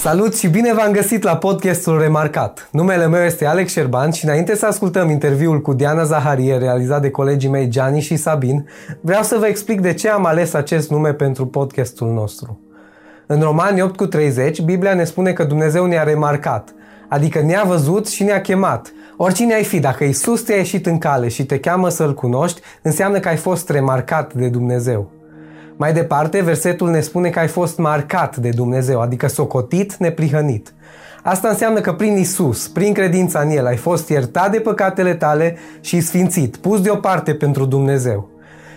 Salut și bine v-am găsit la podcastul Remarcat. Numele meu este Alex Șerban și înainte să ascultăm interviul cu Diana Zaharie realizat de colegii mei Gianni și Sabin, vreau să vă explic de ce am ales acest nume pentru podcastul nostru. În Romani 8 cu 30, Biblia ne spune că Dumnezeu ne-a remarcat, adică ne-a văzut și ne-a chemat. Oricine ai fi, dacă Isus te-a ieșit în cale și te cheamă să-L cunoști, înseamnă că ai fost remarcat de Dumnezeu. Mai departe, versetul ne spune că ai fost marcat de Dumnezeu, adică socotit, neprihănit. Asta înseamnă că prin Isus, prin credința în El, ai fost iertat de păcatele tale și sfințit, pus deoparte pentru Dumnezeu.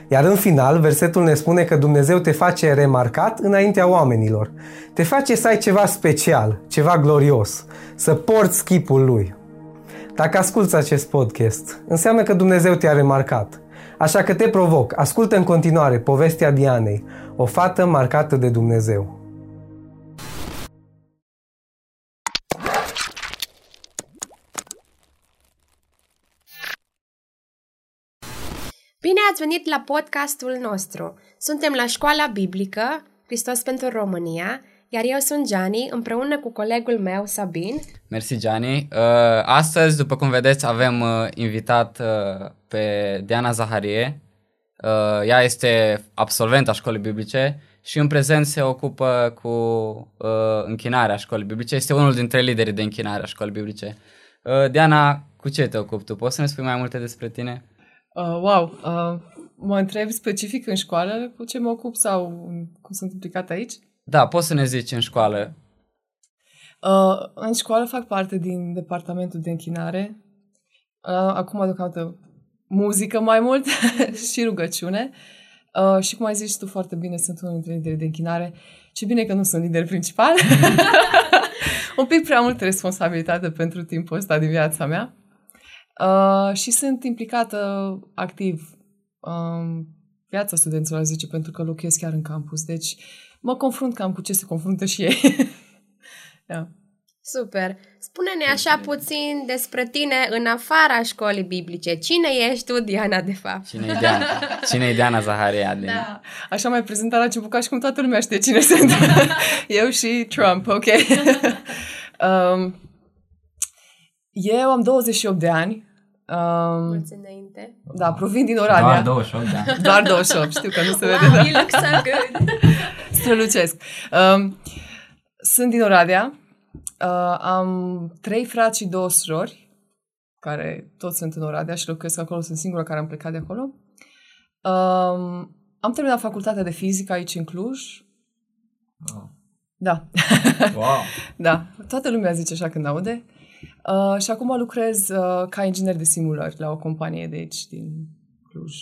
Iar în final, versetul ne spune că Dumnezeu te face remarcat înaintea oamenilor. Te face să ai ceva special, ceva glorios, să porți chipul Lui. Dacă asculți acest podcast, înseamnă că Dumnezeu te-a remarcat. Așa că te provoc, ascultă în continuare povestea Dianei, o fată marcată de Dumnezeu. Bine ați venit la podcastul nostru! Suntem la Școala Biblică, Hristos pentru România, iar eu sunt Gianni, împreună cu colegul meu, Sabin. Mersi, Gianni. Uh, astăzi, după cum vedeți, avem uh, invitat uh, pe Diana Zaharie. Uh, ea este absolvent a școlii biblice și în prezent se ocupă cu uh, închinarea școlii biblice. Este unul dintre liderii de închinare a școlii biblice. Uh, Diana, cu ce te ocupi tu? Poți să ne spui mai multe despre tine? Uh, wow! Uh, mă întreb specific în școală cu ce mă ocup sau cum sunt implicat aici? Da, poți să ne zici în școală. Uh, în școală fac parte din departamentul de închinare. Uh, acum, deocamdată, muzică mai mult și rugăciune. Uh, și cum ai zis tu foarte bine, sunt unul dintre lideri de închinare. Ce bine că nu sunt lider principal. Un pic prea multă responsabilitate pentru timpul ăsta din viața mea. Uh, și sunt implicată activ um, viața studenților, zice, pentru că locuiesc chiar în campus. Deci mă confrunt cam cu ce se confruntă și ei. yeah. Super! Spune-ne așa puțin despre tine în afara școlii biblice. Cine ești tu, Diana, de fapt? Cine e Diana? Cine e Diana Zaharia? Din... Da. Așa mai prezentat la început ca și cum toată lumea știe cine sunt. Eu și Trump, ok? um, eu am 28 de ani. Um, Mulți înainte. Da, provin din Oradea. Doar 28, da. Doar 28, știu că nu se wow, vede. you look so good! Strălucesc. Um, sunt din Oradea. Uh, am trei frați și două surori, care toți sunt în Oradea și locuiesc acolo, sunt singura care am plecat de acolo. Um, am terminat facultatea de fizică aici în Cluj. Wow. Da. Wow. da. Toată lumea zice așa când aude. Uh, și acum lucrez uh, ca inginer de simulări la o companie de aici, din Cluj.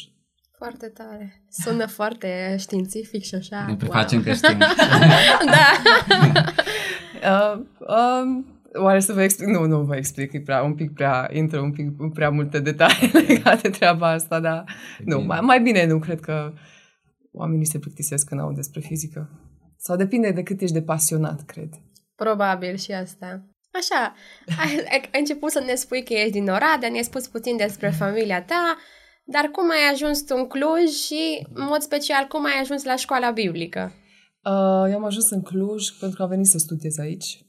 Foarte tare. Sună foarte științific și așa. Ne prefacem wow. că știm. da. Uh, um, oare să vă explic? Nu, nu vă explic, e prea, un pic prea, intră un pic în prea multe detalii legate de treaba asta, dar nu, mai, mai bine nu, cred că oamenii se plictisesc când au despre fizică. Sau depinde de cât ești de pasionat, cred. Probabil și asta. Așa, ai, ai început să ne spui că ești din Oradea, ne-ai spus puțin despre familia ta, dar cum ai ajuns tu în Cluj și, în mod special, cum ai ajuns la școala biblică? Uh, eu am ajuns în Cluj pentru că am venit să studiez aici.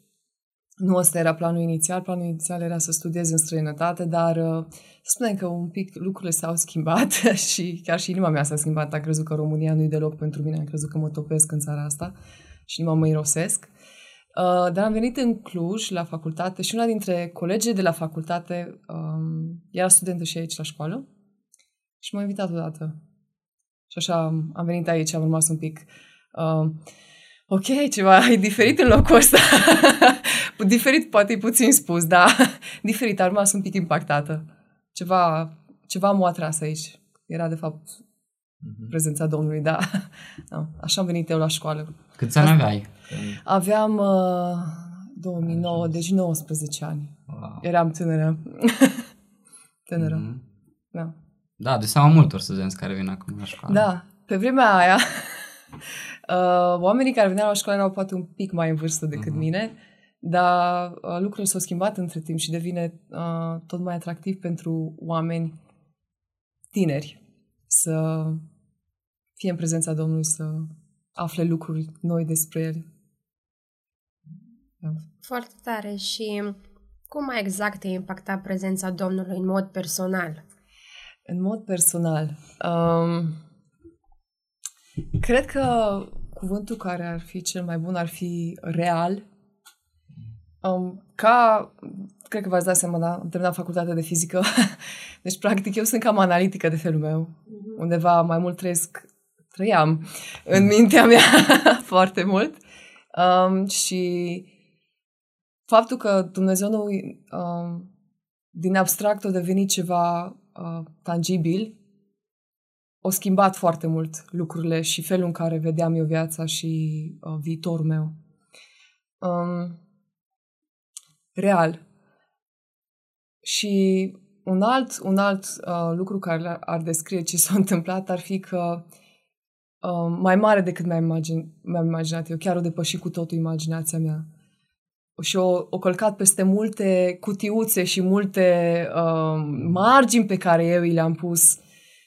Nu ăsta era planul inițial, planul inițial era să studiez în străinătate, dar uh, să spunem că un pic lucrurile s-au schimbat și chiar și inima mea s-a schimbat. Am crezut că România nu-i deloc pentru mine, am crezut că mă topesc în țara asta și nu mă irosesc. Uh, dar am venit în Cluj la facultate și una dintre colegii de la facultate um, era studentă și aici la școală și m-a invitat odată. Și așa am venit aici, am rămas un pic uh, ok, ceva e diferit în locul ăsta. diferit poate e puțin spus, dar diferit, am rămas un pic impactată. Ceva, ceva m-a atras aici. Era de fapt uh-huh. prezența Domnului, da. da. Așa am venit eu la școală. Câți ani aveai? Aveam uh, 2009, deci 19 ani. Wow. Eram tânără. tânără. Mhm. Da. Da, de seama multor studenți care vin acum la școală. Da. Pe vremea aia, uh, oamenii care veneau la școală erau poate un pic mai în vârstă decât Mhm. mine, dar uh, lucrurile s-au schimbat între timp și devine uh, tot mai atractiv pentru oameni tineri să fie în prezența Domnului, să afle lucruri noi despre El. Foarte tare și cum mai exact te impacta prezența Domnului în mod personal? În mod personal, um, cred că cuvântul care ar fi cel mai bun ar fi real. Um, ca, cred că v-ați dat seama, da? am terminat facultatea de fizică. deci, practic, eu sunt cam analitică de felul meu. Mm-hmm. Undeva mai mult trăiesc, trăiam în mintea mea foarte mult. Um, și faptul că Dumnezeu nu, um, din abstract a devenit ceva uh, tangibil, o schimbat foarte mult lucrurile și felul în care vedeam eu viața și uh, viitorul meu. Um, real. Și un alt, un alt uh, lucru care ar descrie ce s-a întâmplat ar fi că uh, mai mare decât mi-am, imagine, mi-am imaginat eu, chiar o depășit cu totul imaginația mea. Și o, o călcat peste multe cutiuțe și multe uh, margini pe care eu i le-am pus.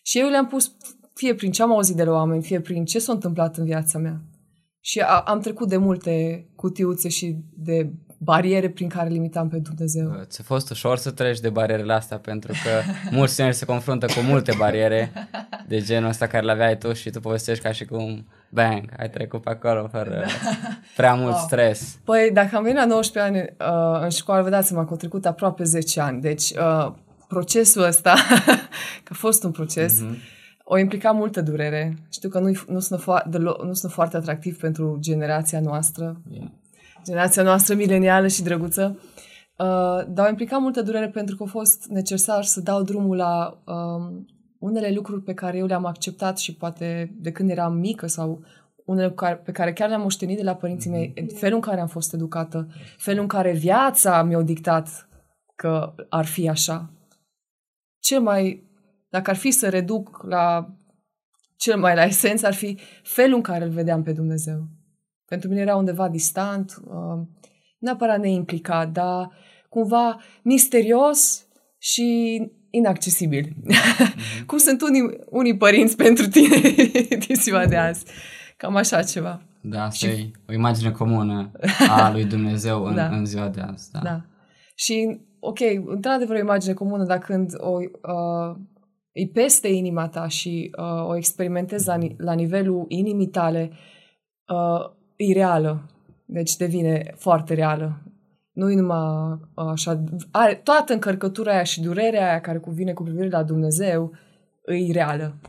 Și eu le-am pus fie prin ce am auzit de la oameni, fie prin ce s-a întâmplat în viața mea. Și a, am trecut de multe cutiuțe și de bariere prin care limitam pe Dumnezeu. Ți-a fost ușor să treci de barierele astea pentru că mulți tineri se confruntă cu multe bariere de genul ăsta care le aveai tu și tu povestești ca și cum bang, ai trecut pe acolo fără da. prea mult wow. stres. Păi dacă am venit la 19 ani uh, în școală, vă dați seama că au trecut aproape 10 ani. Deci uh, procesul ăsta, că a fost un proces, mm-hmm. o implica multă durere. Știu că nu, nu, sunt, fo- nu sunt foarte atractiv pentru generația noastră. Yeah generația noastră milenială și drăguță, uh, dar au implicat multă durere pentru că a fost necesar să dau drumul la um, unele lucruri pe care eu le-am acceptat și poate de când eram mică sau unele pe care chiar le-am moștenit de la părinții mei, felul în care am fost educată, felul în care viața mi-a dictat că ar fi așa. Cel mai, dacă ar fi să reduc la cel mai la esență, ar fi felul în care îl vedeam pe Dumnezeu. Pentru mine era undeva distant, uh, neapărat neimplicat, dar cumva misterios și inaccesibil. Mm-hmm. Cum sunt unii, unii părinți pentru tine din ziua de azi. Cam așa ceva. Da, asta și... e o imagine comună a lui Dumnezeu în, da. în ziua de azi. Da. da. Și, ok, într-adevăr o imagine comună, dar când o, uh, îi peste inima ta și uh, o experimentezi la, la nivelul inimii tale, uh, e reală. Deci devine foarte reală. Nu e numai așa... Are toată încărcătura aia și durerea aia care cuvine cu privire la Dumnezeu e reală.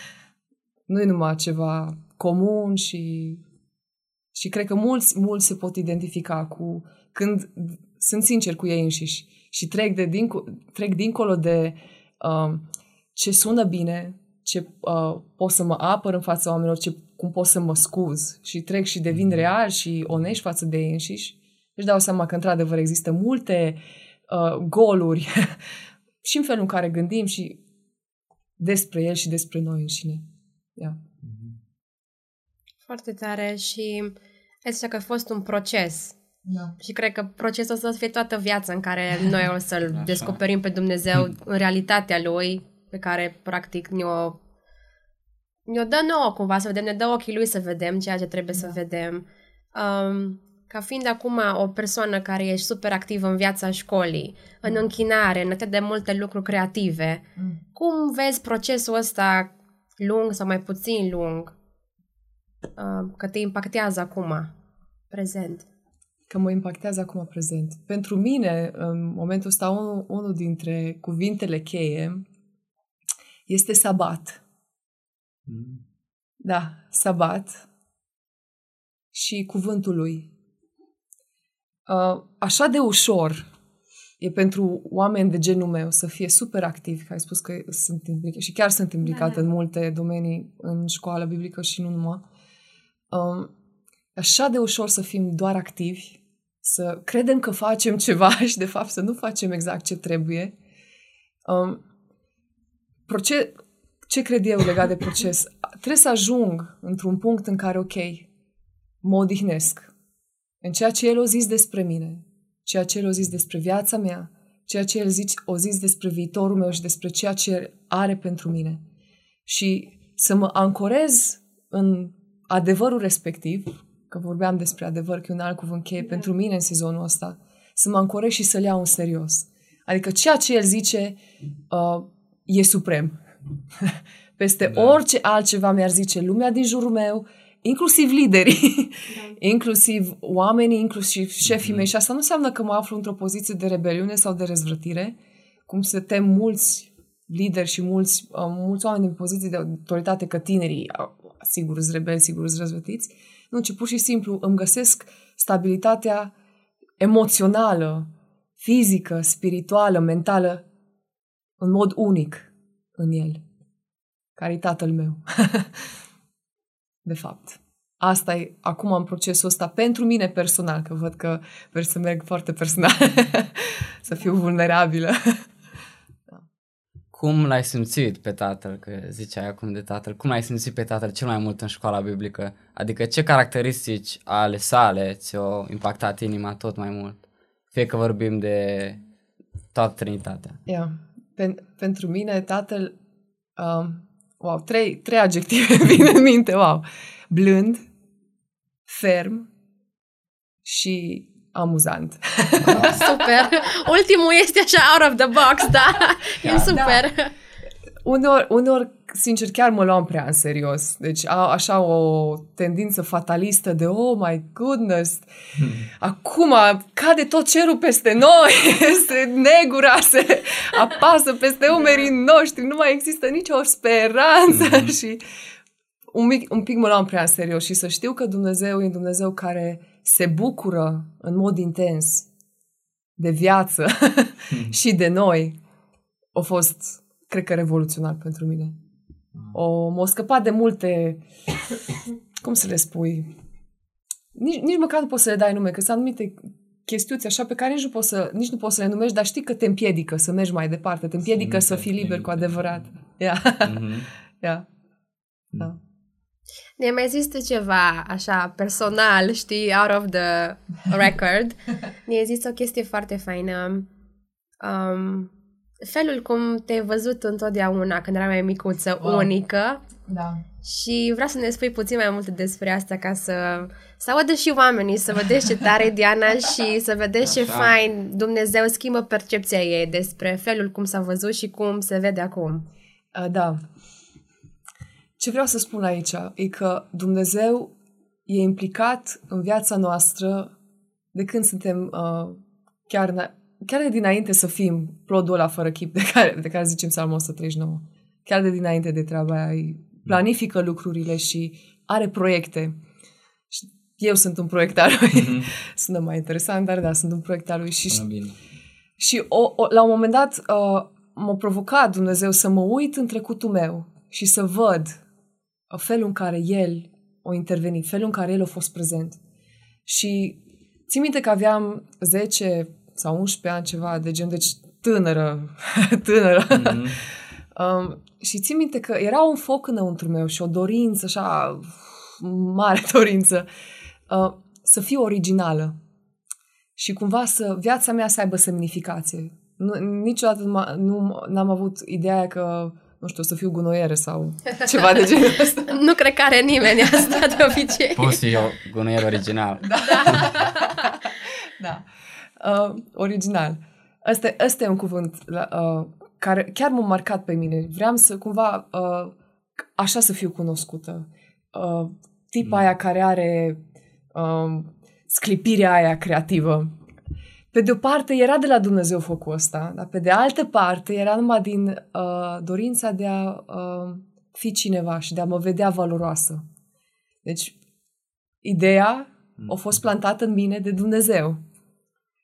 nu e numai ceva comun și... Și cred că mulți, mulți se pot identifica cu când sunt sinceri cu ei înșiși și trec, de dinco, trec dincolo de uh, ce sună bine, ce uh, pot să mă apăr în fața oamenilor, ce cum pot să mă scuz și trec și devin mhm. real și onești față de ei înșiși, își dau seama că într-adevăr există multe uh, goluri și în felul în care gândim și despre el și despre noi înșine. Yeah. Foarte tare și este că a fost un proces. Da. Și cred că procesul ăsta o să fie toată viața în care noi o să-L Așa. descoperim pe Dumnezeu în realitatea Lui, pe care practic ne-o ne-o dă nouă cumva să vedem, ne dă ochii lui să vedem ceea ce trebuie da. să vedem. Um, ca fiind acum o persoană care ești super activă în viața școlii, în mm. închinare, în atât de multe lucruri creative, mm. cum vezi procesul ăsta lung sau mai puțin lung uh, că te impactează acum, prezent? Că mă impactează acum prezent. Pentru mine, în momentul ăsta, unul, unul dintre cuvintele cheie este sabat. Da, sabat și cuvântul lui. Uh, așa de ușor e pentru oameni de genul meu să fie super activi, că ai spus că sunt implicat și chiar sunt implicată da. în multe domenii în școală biblică și nu numai. Um, așa de ușor să fim doar activi, să credem că facem ceva și de fapt să nu facem exact ce trebuie. Um, proces, ce cred eu legat de proces? Trebuie să ajung într-un punct în care, ok, mă odihnesc în ceea ce el o zis despre mine, ceea ce el o zis despre viața mea, ceea ce el zice, o zis despre viitorul meu și despre ceea ce are pentru mine. Și să mă ancorez în adevărul respectiv, că vorbeam despre adevăr, că e un alt cuvânt cheie pentru mine în sezonul ăsta, să mă ancorez și să-l iau în serios. Adică ceea ce el zice uh, e suprem. Peste da. orice altceva mi-ar zice lumea din jurul meu, inclusiv liderii, da. inclusiv oamenii, inclusiv șefii mm-hmm. mei. Și asta nu înseamnă că mă aflu într-o poziție de rebeliune sau de răzvrătire, cum se tem mulți lideri și mulți, uh, mulți oameni în poziții de autoritate, că tinerii, uh, sigur, sunt rebeli, sigur, sunt răzvătiți. Nu, ci pur și simplu îmi găsesc stabilitatea emoțională, fizică, spirituală, mentală, în mod unic în el, care e tatăl meu. de fapt. Asta e acum în procesul ăsta pentru mine personal, că văd că vreau să merg foarte personal, să fiu vulnerabilă. Cum l-ai simțit pe tatăl, că ziceai acum de tatăl, cum l-ai simțit pe tatăl cel mai mult în școala biblică? Adică ce caracteristici ale sale ți-au impactat inima tot mai mult? Fie că vorbim de toată Trinitatea. Yeah. Pen- pentru mine tatăl, um, wow, trei, trei adjective vin în minte, wow. Blând, ferm și amuzant. super! Ultimul este așa out of the box, da? E da, super! Da. Unor, unor, sincer, chiar mă luam prea în serios. Deci a, așa o tendință fatalistă de oh my goodness, hmm. acum cade tot cerul peste noi, se negura, se apasă peste umerii noștri, nu mai există nicio speranță hmm. și un, mic, un pic mă luam prea în serios și să știu că Dumnezeu e un Dumnezeu care se bucură în mod intens de viață hmm. și de noi, a fost, cred că, revoluționar pentru mine. O, m-a scăpat de multe, cum să le spui, nici, nici măcar nu poți să le dai nume, că sunt anumite chestiuți așa pe care nici nu, poți să, nici nu poți să le numești, dar știi că te împiedică să mergi mai departe, te împiedică să, să fii liber cu adevărat. Yeah. Mm-hmm. yeah. Da. Ne mai zis tu ceva așa personal, știi, out of the record. Ne-ai zis o chestie foarte faină. Um, felul cum te-ai văzut întotdeauna când erai mai micuță, wow. unică. Da. Și vreau să ne spui puțin mai multe despre asta ca să, să audă și oamenii, să vedeți ce tare Diana și să vedeți ce fain Dumnezeu schimbă percepția ei despre felul cum s-a văzut și cum se vede acum. Uh, da. Ce vreau să spun aici e că Dumnezeu e implicat în viața noastră de când suntem uh, chiar, chiar de dinainte să fim plodul ăla fără chip de care, de care zicem Psalmul 139. Chiar de dinainte de treaba aia, planifică lucrurile și are proiecte. Și eu sunt un proiect al lui. Mm-hmm. Sună mai interesant, dar da, sunt un proiect al lui. Și, bine. și o, o, la un moment dat uh, m-a provocat Dumnezeu să mă uit în trecutul meu și să văd felul în care el a intervenit, felul în care el a fost prezent. Și țin minte că aveam 10 sau 11 ani ceva de gen, deci tânără, tânără. Mm-hmm. um, și țin minte că era un foc înăuntru meu și o dorință, așa, mare dorință, uh, să fiu originală. Și cumva să viața mea să aibă semnificație. Nu, niciodată nu, n-am avut ideea că nu știu, să fiu gunoieră sau ceva de genul ăsta. nu cred că are nimeni asta de obicei. Poți fi eu gunoier original. Da. da. Uh, original. Asta, asta e un cuvânt uh, care chiar m-a marcat pe mine. Vreau să cumva uh, așa să fiu cunoscută. Uh, tipa mm. aia care are uh, sclipirea aia creativă pe de o parte era de la Dumnezeu focul ăsta, dar pe de altă parte era numai din uh, dorința de a uh, fi cineva și de a mă vedea valoroasă. Deci, ideea a fost plantată în mine de Dumnezeu.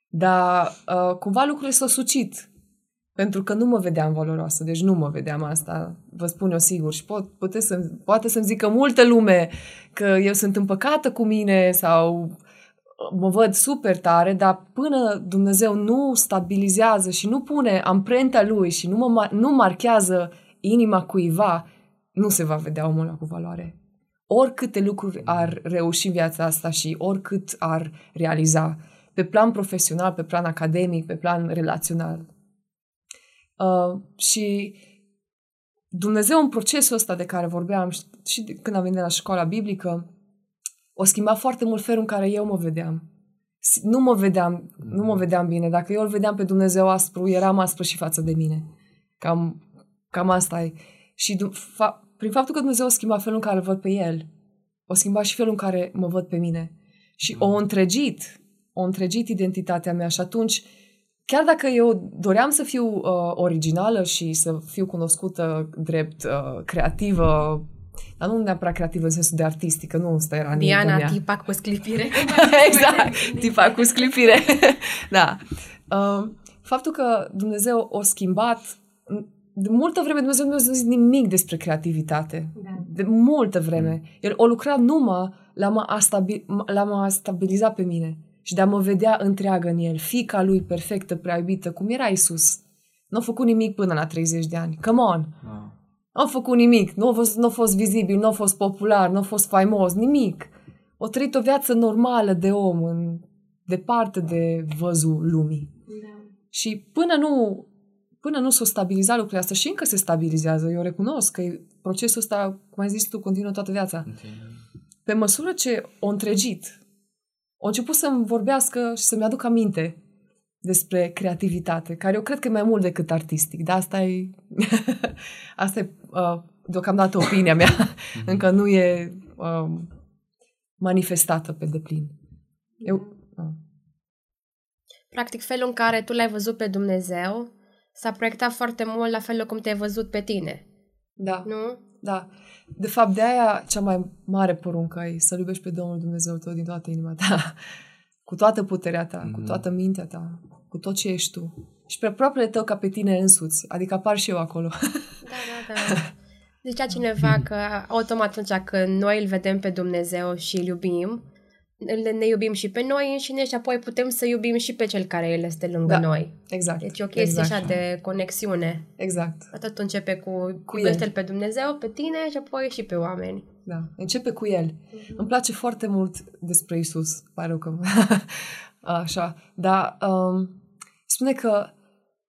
Dar uh, cumva lucrurile s-au sucit. Pentru că nu mă vedeam valoroasă, deci nu mă vedeam asta, vă spun eu sigur. Și pot, poate, să, poate să-mi zică multă lume că eu sunt împăcată cu mine sau mă văd super tare, dar până Dumnezeu nu stabilizează și nu pune amprenta lui și nu, mă, nu marchează inima cuiva, nu se va vedea omul ăla cu valoare. Oricâte lucruri ar reuși în viața asta și oricât ar realiza, pe plan profesional, pe plan academic, pe plan relațional. Uh, și Dumnezeu în procesul ăsta de care vorbeam și când am venit la școala biblică, O schimba foarte mult felul în care eu mă vedeam. S- Nu mă vedeam, nu mă vedeam bine. Dacă eu îl vedeam pe Dumnezeu aspru, eram aspru și față de mine. Cam, cam asta e. Și du- fa- prin faptul că Dumnezeu o schimba felul în care îl văd pe El, o schimba și felul în care mă văd pe mine. Și o întregit, o întregit identitatea mea și atunci, chiar dacă eu doream să fiu uh, originală și să fiu cunoscută drept uh, creativă, dar nu neapărat creativă în sensul de artistică, nu ăsta era nimica Diana, mea. tipa cu sclipire. exact, tipa cu sclipire. da. Uh, faptul că Dumnezeu o schimbat, de multă vreme Dumnezeu nu mi-a zis nimic despre creativitate. Da. De multă vreme. El o lucra numai la mă, a stabi, la mă a stabiliza pe mine și de a mă vedea întreagă în el, fica lui perfectă, prea iubită, cum era Isus. Nu a făcut nimic până la 30 de ani. Come on! Wow. Nu a făcut nimic, nu a fost, nu a fost vizibil, nu a fost popular, nu a fost faimos, nimic. O trăit o viață normală de om, în, departe de văzul lumii. Și până nu, până nu s-o stabiliza lucrurile astea, și încă se stabilizează, eu recunosc că e- procesul ăsta, cum ai zis tu, continuă toată viața. Pe măsură ce o întregit, o început să-mi vorbească și să-mi aduc aminte despre creativitate, care eu cred că e mai mult decât artistic, dar asta e, asta e uh, deocamdată opinia mea, încă nu e uh, manifestată pe deplin. Eu, uh. Practic, felul în care tu l-ai văzut pe Dumnezeu s-a proiectat foarte mult la felul cum te-ai văzut pe tine, Da, nu? Da. De fapt, de aia cea mai mare poruncă e să-L iubești pe Domnul Dumnezeu tău din toată inima ta, cu toată puterea ta, cu toată mintea ta, cu tot ce ești tu. Și pe aproapele tău ca pe tine însuți, adică apar și eu acolo. Da, da, da. Zicea cineva că automat atunci când noi îl vedem pe Dumnezeu și îl iubim, îl- ne iubim și pe noi înșine și apoi putem să iubim și pe cel care El este lângă Da. noi. Exact. Deci e o chestie exact. așa de conexiune. Exact. Atât începe cu, Cu cu iubește-L pe Dumnezeu, pe tine și apoi și pe oameni. Da. Începe cu el. Îmi place foarte mult despre Isus. Pare rău că... Așa. Dar um, spune că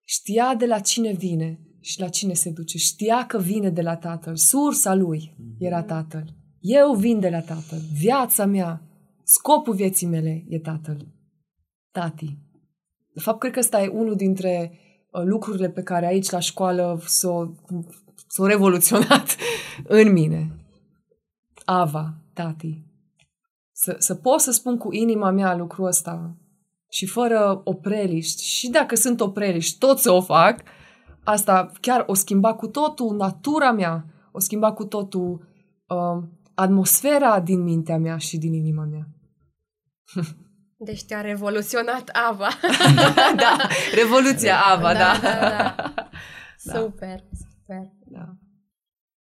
știa de la cine vine și la cine se duce. Știa că vine de la Tatăl. Sursa lui era Tatăl. Eu vin de la Tatăl. Viața mea, scopul vieții mele e Tatăl. Tati. De fapt, cred că ăsta e unul dintre uh, lucrurile pe care aici la școală s-au, s-au revoluționat în mine. Ava, tati. Să, să pot să spun cu inima mea lucrul ăsta și fără opreliști, și dacă sunt opreliști, tot să o fac, asta chiar o schimba cu totul natura mea, o schimba cu totul uh, atmosfera din mintea mea și din inima mea. Deci te-a revoluționat Ava. da, revoluția Ava, da. da, da. Super, super. da.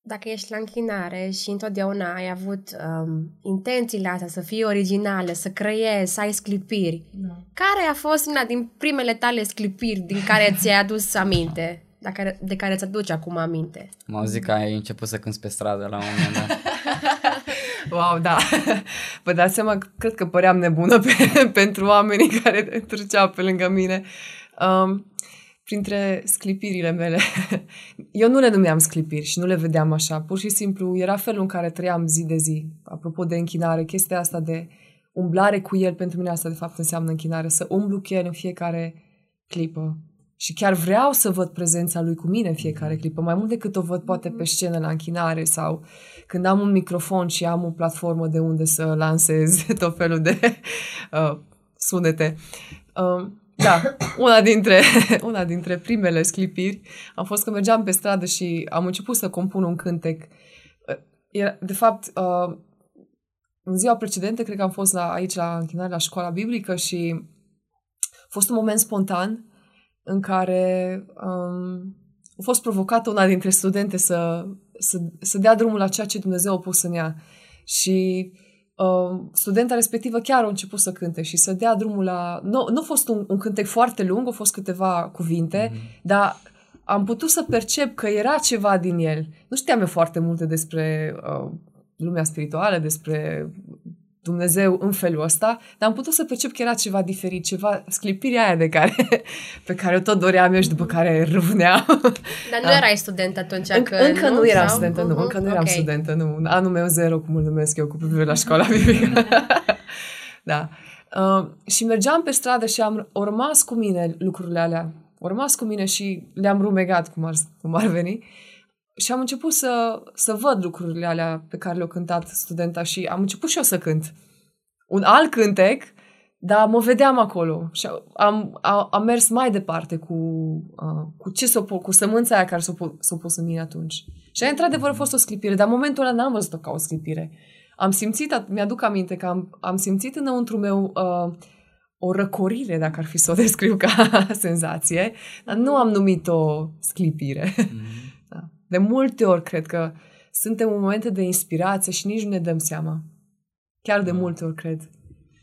Dacă ești la închinare și întotdeauna ai avut um, intențiile astea să fii originală, să creezi, să ai sclipiri, da. care a fost una din primele tale sclipiri din care ți-ai adus aminte? De care, de care ți-aduci acum aminte? M-au zis că ai început să cânti pe stradă la un moment dat. Wow, da. Vă dați seama, cred că păream nebună pe, pentru oamenii care treceau pe lângă mine. Um, printre sclipirile mele, eu nu le numeam sclipiri și nu le vedeam așa. Pur și simplu era felul în care trăiam zi de zi. Apropo de închinare, chestia asta de umblare cu el, pentru mine asta de fapt înseamnă închinare. Să umblu cu el în fiecare clipă. Și chiar vreau să văd prezența lui cu mine în fiecare clipă, mai mult decât o văd poate pe scenă la închinare sau când am un microfon și am o platformă de unde să lansez tot felul de uh, sunete. Uh, da, una dintre, una dintre primele sclipiri a fost că mergeam pe stradă și am început să compun un cântec. Uh, Era, de fapt, uh, în ziua precedentă, cred că am fost la, aici la închinare la școala biblică și a fost un moment spontan în care um, a fost provocată una dintre studente să, să, să dea drumul la ceea ce Dumnezeu a pus în ea. Și uh, studenta respectivă chiar a început să cânte și să dea drumul la... Nu, nu a fost un, un cântec foarte lung, au fost câteva cuvinte, mm-hmm. dar am putut să percep că era ceva din el. Nu știam eu foarte multe despre uh, lumea spirituală, despre Dumnezeu în felul ăsta, dar am putut să percep că era ceva diferit, ceva, sclipirea aia de care, pe care o tot doream eu și după care râvneam. Dar nu Da. erai student atunci? Înc- că, încă nu eram Sau? studentă, nu, Mhm, încă nu eram ok. studentă, nu. Anul meu zero, cum îl numesc eu, cu privire la școala biblică. da. Uh, și mergeam pe stradă și am, au rămas cu mine lucrurile alea. Au rămas cu mine și le-am rumegat, cum ar, cum ar veni. Și am început să, să văd lucrurile alea pe care le-a cântat studenta și am început și eu să cânt. Un alt cântec, dar mă vedeam acolo și am, am, am mers mai departe cu, uh, cu ce s-o, pu- cu sămânța aia care s-o, pu- s-o pus în mine atunci. Și aia, într-adevăr, a fost o sclipire, dar în momentul ăla n-am văzut-o ca o sclipire. Am simțit, at- mi-aduc aminte că am, am simțit înăuntru meu uh, o răcorire, dacă ar fi să o descriu ca senzație, dar nu am numit-o sclipire. Da. De multe ori cred că suntem în momente de inspirație și nici nu ne dăm seama. Chiar de multe ori cred.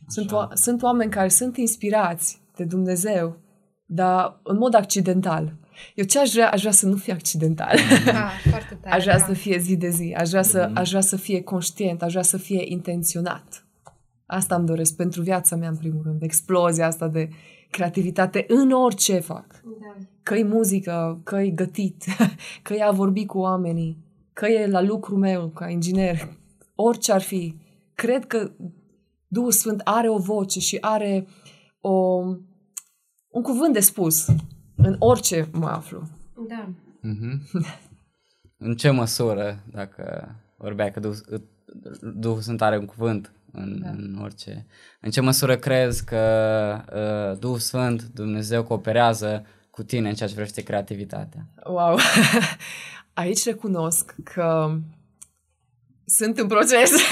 Sunt, o- sunt oameni care sunt inspirați de Dumnezeu, dar în mod accidental. Eu ce aș vrea? Aș vrea să nu fie accidental. Ah, foarte tare. Aș vrea da. să fie zi de zi. Aș vrea să, aș vrea să fie conștient. Aș vrea să fie intenționat. Asta îmi doresc pentru viața mea, în primul rând. Explozia asta de creativitate în orice fac. Da. Că-i muzică, că-i gătit, că-i a vorbi cu oamenii, că e la lucru meu ca inginer, orice ar fi. Cred că Duhul Sfânt are o voce și are o, un cuvânt de spus în orice mă aflu. Da. Mhm. În ce măsură, dacă vorbea că Duhul, Duhul Sfânt are un cuvânt în, da. în orice, în ce măsură crezi că uh, Duhul Sfânt, Dumnezeu cooperează cu tine în ceea ce privește creativitatea? Wow! Aici recunosc că sunt în proces.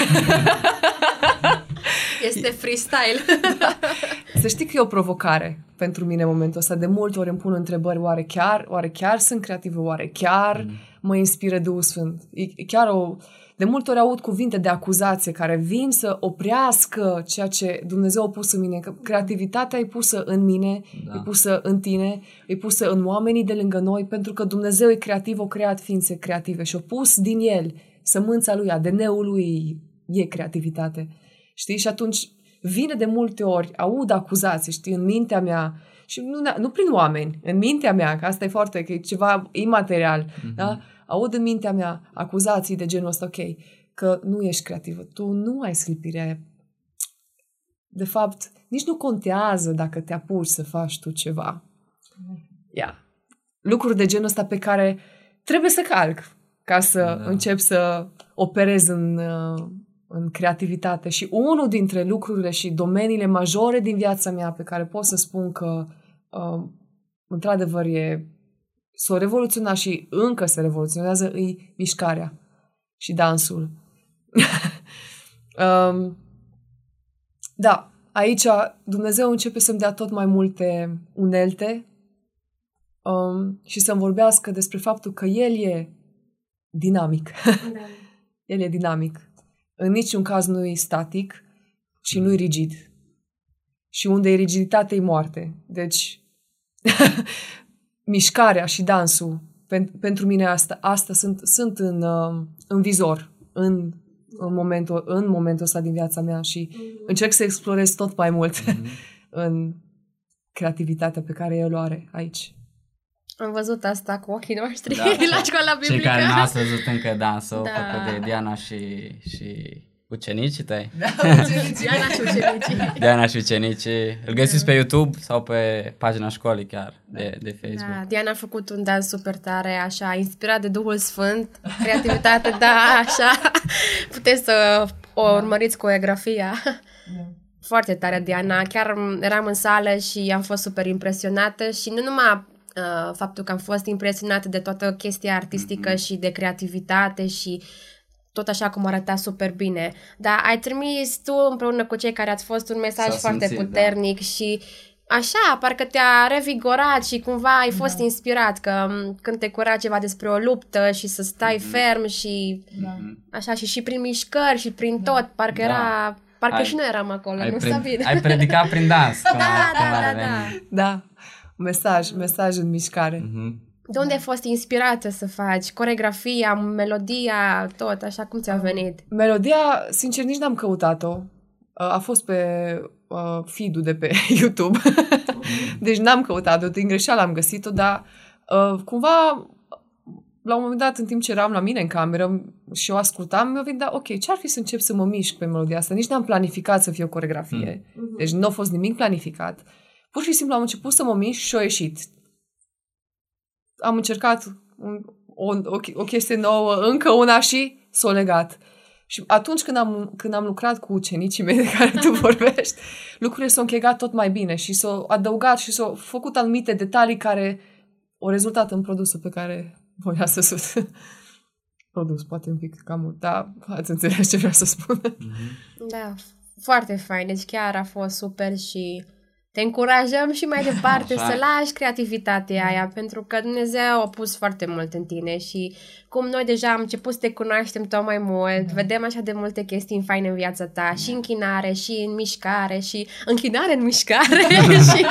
Este freestyle. Să știi că e o provocare pentru mine în momentul ăsta. De multe ori îmi pun întrebări, oare chiar, oare chiar sunt creativă, oare chiar mă inspiră Duhul Sfânt? E, e chiar o... De multe ori aud cuvinte de acuzație care vin să oprească ceea ce Dumnezeu a pus în mine. Că creativitatea e pusă în mine, da. e pusă în tine, e pusă în oamenii de lângă noi, pentru că Dumnezeu e creativ, o creat ființe creative și a pus din el sămânța lui, ADN-ul lui e creativitate. Știi? Și atunci vine de multe ori, aud acuzații, știi, în mintea mea, și nu, ne- nu prin oameni, în mintea mea, că asta e foarte, că e ceva imaterial, mm-hmm. da? Aud în mintea mea acuzații de genul ăsta, ok, că nu ești creativă, tu nu ai sclipirea aia. De fapt, nici nu contează dacă te apuci să faci tu ceva. Ia. Lucruri de genul ăsta pe care trebuie să calc ca să da. încep să operez în, uh, în creativitate. Și unul dintre lucrurile și domeniile majore din viața mea pe care pot să spun că uh, într-adevăr e s-o revoluționa și încă se revoluționează e mișcarea și dansul. um, da, aici Dumnezeu începe să-mi dea tot mai multe unelte um, și să-mi vorbească despre faptul că El e dinamic. Da. El e dinamic. În niciun caz nu e static și nu e rigid. Și unde e rigiditate, e moarte. Deci, mișcarea și dansul, pen, pentru mine asta, asta sunt, sunt în, uh, în vizor, în, în, momentul, în momentul ăsta din viața mea și încerc să explorez tot mai mult în creativitatea pe care el o are aici. Am văzut asta cu ochii noștri Da. la școala Cei biblică. care n-ați văzut încă dansul Da. făcut de Diana și, și ucenicii tăi. Diana și ucenicii. Diana și ucenicii. Îl găsiți pe YouTube sau pe pagina școlii chiar de, de Facebook. Da, Diana a făcut un dans super tare, așa, inspirat de Duhul Sfânt, creativitate, da, așa. Puteți să o urmăriți coreografia. Foarte tare, Diana. Chiar m, eram în sală și am fost super impresionată și nu numai uh, faptul că am fost impresionată de toată chestia artistică și de creativitate și tot așa cum arăta super bine. Dar ai trimis tu împreună cu cei care ați fost un mesaj S-a foarte simțit, da. puternic și așa, parcă te-a revigorat și cumva ai fost da. inspirat că m, când te cura ceva despre o luptă și să stai Mhm. ferm și așa și și prin mișcări și prin tot, parcă Da. era parcă Ai- și noi eram acolo, Ai, nu pre- Sabine? ai predicat prin dans. cum Da, a- cum da, ar da, veni. da. Da, mesaj, mesaj în mișcare. Mhm. De unde ai fost inspirată să faci? Coregrafia, melodia, tot, așa cum ți-a venit? Melodia, sincer, nici n-am căutat-o. a fost pe uh, feed-ul de pe YouTube. deci n-am căutat-o, din greșeală am găsit-o, dar uh, cumva la un moment dat, în timp ce eram la mine în cameră și o ascultam, mi-a venit, da, ok, ce-ar fi să încep să mă mișc pe melodia asta? Nici n-am planificat să fie o coregrafie. Mm. Deci nu a fost nimic planificat. Pur și simplu am început să mă mișc și a ieșit. Am încercat un, o, o, o chestie nouă, încă una și s-o legat. Și atunci când am, când am lucrat cu ucenicii mei de care tu vorbești, lucrurile s-au închegat tot mai bine și s-au adăugat și s-au făcut anumite detalii care au rezultat în produsul pe care voia să sus. Produs, poate un pic cam mult, dar ați înțeles ce vreau să spun. Da, foarte fain. Deci chiar a fost super și te încurajăm și mai departe să lași creativitatea aia, pentru că Dumnezeu a pus foarte mult în tine și cum noi deja am început să te cunoaștem tot mai mult, da. vedem așa de multe chestii faine în viața ta, da. și închinare, și în mișcare, și închinare în mișcare și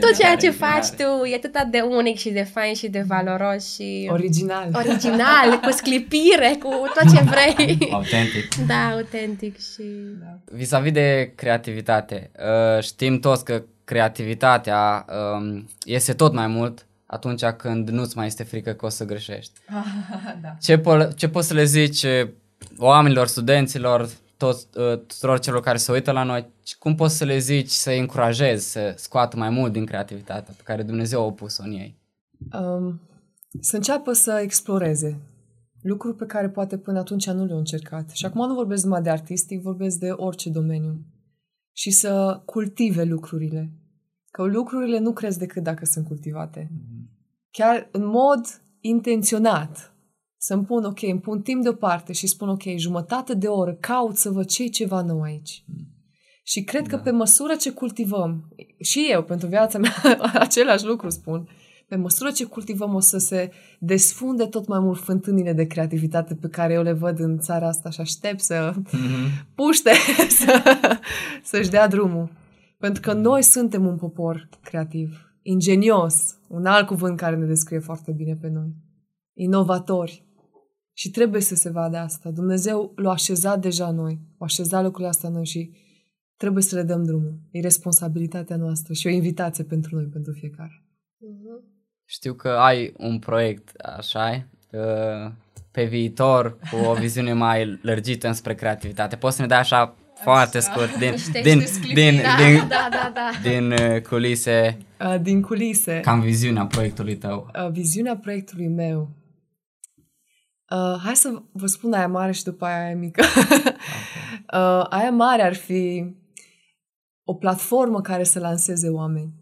tot ceea ce faci tu e atât de unic și de fain și de valoros și... Original. Original, cu sclipire, cu tot ce vrei. Autentic. Da, autentic și... Da. Vis-a-vis de creativitate, uh, știm toți că creativitatea um, este tot mai mult atunci când nu-ți mai este frică că o să greșești. da. ce, po- ce poți să le zici eh, oamenilor, studenților, toți, uh, tuturor celor care se uită la noi, cum poți să le zici să-i încurajezi să scoată mai mult din creativitatea pe care Dumnezeu a pus-o în ei? Um, să înceapă să exploreze lucruri pe care poate până atunci nu le-au încercat. Și acum nu vorbesc numai de artistic, vorbesc de orice domeniu. Și să cultive lucrurile. Că lucrurile nu cresc decât dacă sunt cultivate. Mm-hmm. Chiar în mod intenționat. Să-mi pun, ok, îmi pun timp deoparte și spun, ok, jumătate de oră caut să văd ce ceva nou aici. Mm. Și cred da. că pe măsură ce cultivăm, și eu, pentru viața mea, același lucru spun, pe măsură ce cultivăm o să se desfunde tot mai mult fântânile de creativitate pe care eu le văd în țara asta și aștept să mm-hmm. puște, să, să-și dea drumul. Pentru că noi suntem un popor creativ, ingenios, un alt cuvânt care ne descrie foarte bine pe noi, inovatori. Și trebuie să se vadă asta. Dumnezeu l-a așezat deja noi, a așezat lucrurile astea noi și trebuie să le dăm drumul. E responsabilitatea noastră și o invitație pentru noi, pentru fiecare. Uh-huh. Știu că ai un proiect, așa uh, pe viitor, cu o viziune mai lărgită înspre creativitate. Poți să ne dai așa foarte scurt din, din, din, da, din, da, da, da. din uh, culise. Uh, din culise. Cam viziunea proiectului tău. Uh, viziunea proiectului meu. Uh, hai să vă spun aia mare și după aia mică. okay. uh, aia mare ar fi o platformă care să lanseze oameni,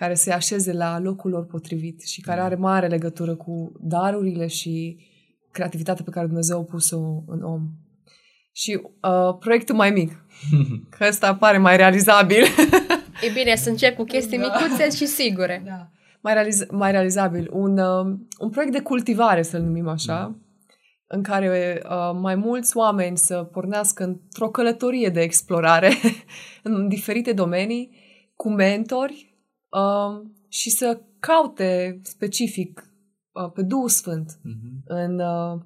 care să-i așeze la locul lor potrivit și care are mare legătură cu darurile și creativitatea pe care Dumnezeu a pus-o în om. Și uh, proiectul mai mic, că ăsta pare mai realizabil. e bine să încep cu chestii da. micuțe și sigure. Da. Mai, realiz- mai realizabil. Un, uh, un proiect de cultivare, să-l numim așa, da. în care uh, mai mulți oameni să pornească într-o călătorie de explorare în diferite domenii, cu mentori uh, și să caute specific uh, pe Duhul Sfânt uh-huh. în... Uh,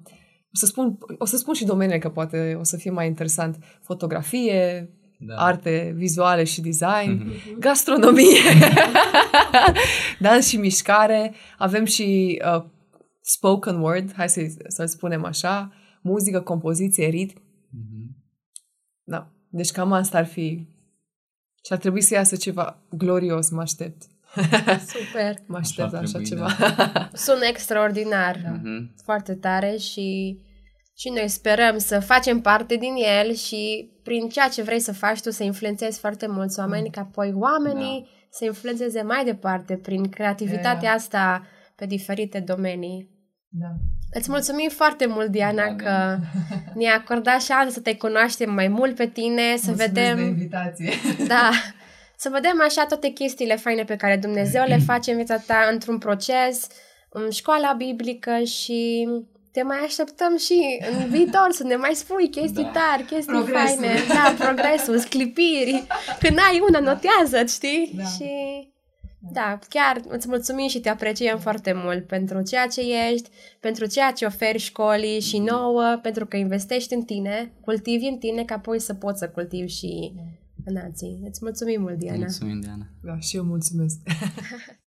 o să spun, o să spun și domeniile că poate o să fie mai interesant. Fotografie, da. arte vizuale și design, mm-hmm. gastronomie, dans și mișcare. Avem și uh, spoken word, hai să, să spunem așa, muzică, compoziție, ritm. Mm-hmm. Da. Deci cam asta ar fi. Și ar trebui să iasă ceva glorios, mă aștept. Super! Mă aștept așa, așa ceva. Da. Sună extraordinar. Mm-hmm. Foarte tare și și noi sperăm să facem parte din el și prin ceea ce vrei să faci tu să influențezi foarte mulți oameni, mm. ca apoi oamenii da. să influențeze mai departe prin creativitatea yeah. asta pe diferite domenii. Da. Îți mulțumim foarte mult, Diana, da, că da. ne-ai acordat șansa să te cunoaștem mai mult pe tine, să Mulțumesc vedem... de invitație. Da, să vedem așa toate chestiile faine pe care Dumnezeu le face în viața ta într-un proces, în școala biblică și te mai așteptăm și în viitor să ne mai spui chestii da. tari, chestii progresul. faine. Da, progresul, sclipiri. Când ai una, notează știi? Da. Și Da, chiar îți mulțumim și te apreciem foarte mult pentru ceea ce ești, pentru ceea ce oferi școlii și nouă, pentru că investești în tine, cultivi în tine ca apoi să poți să cultivi și în alții. Îți mulțumim mult, Diana. Mulțumim, Diana. Da, și eu mulțumesc.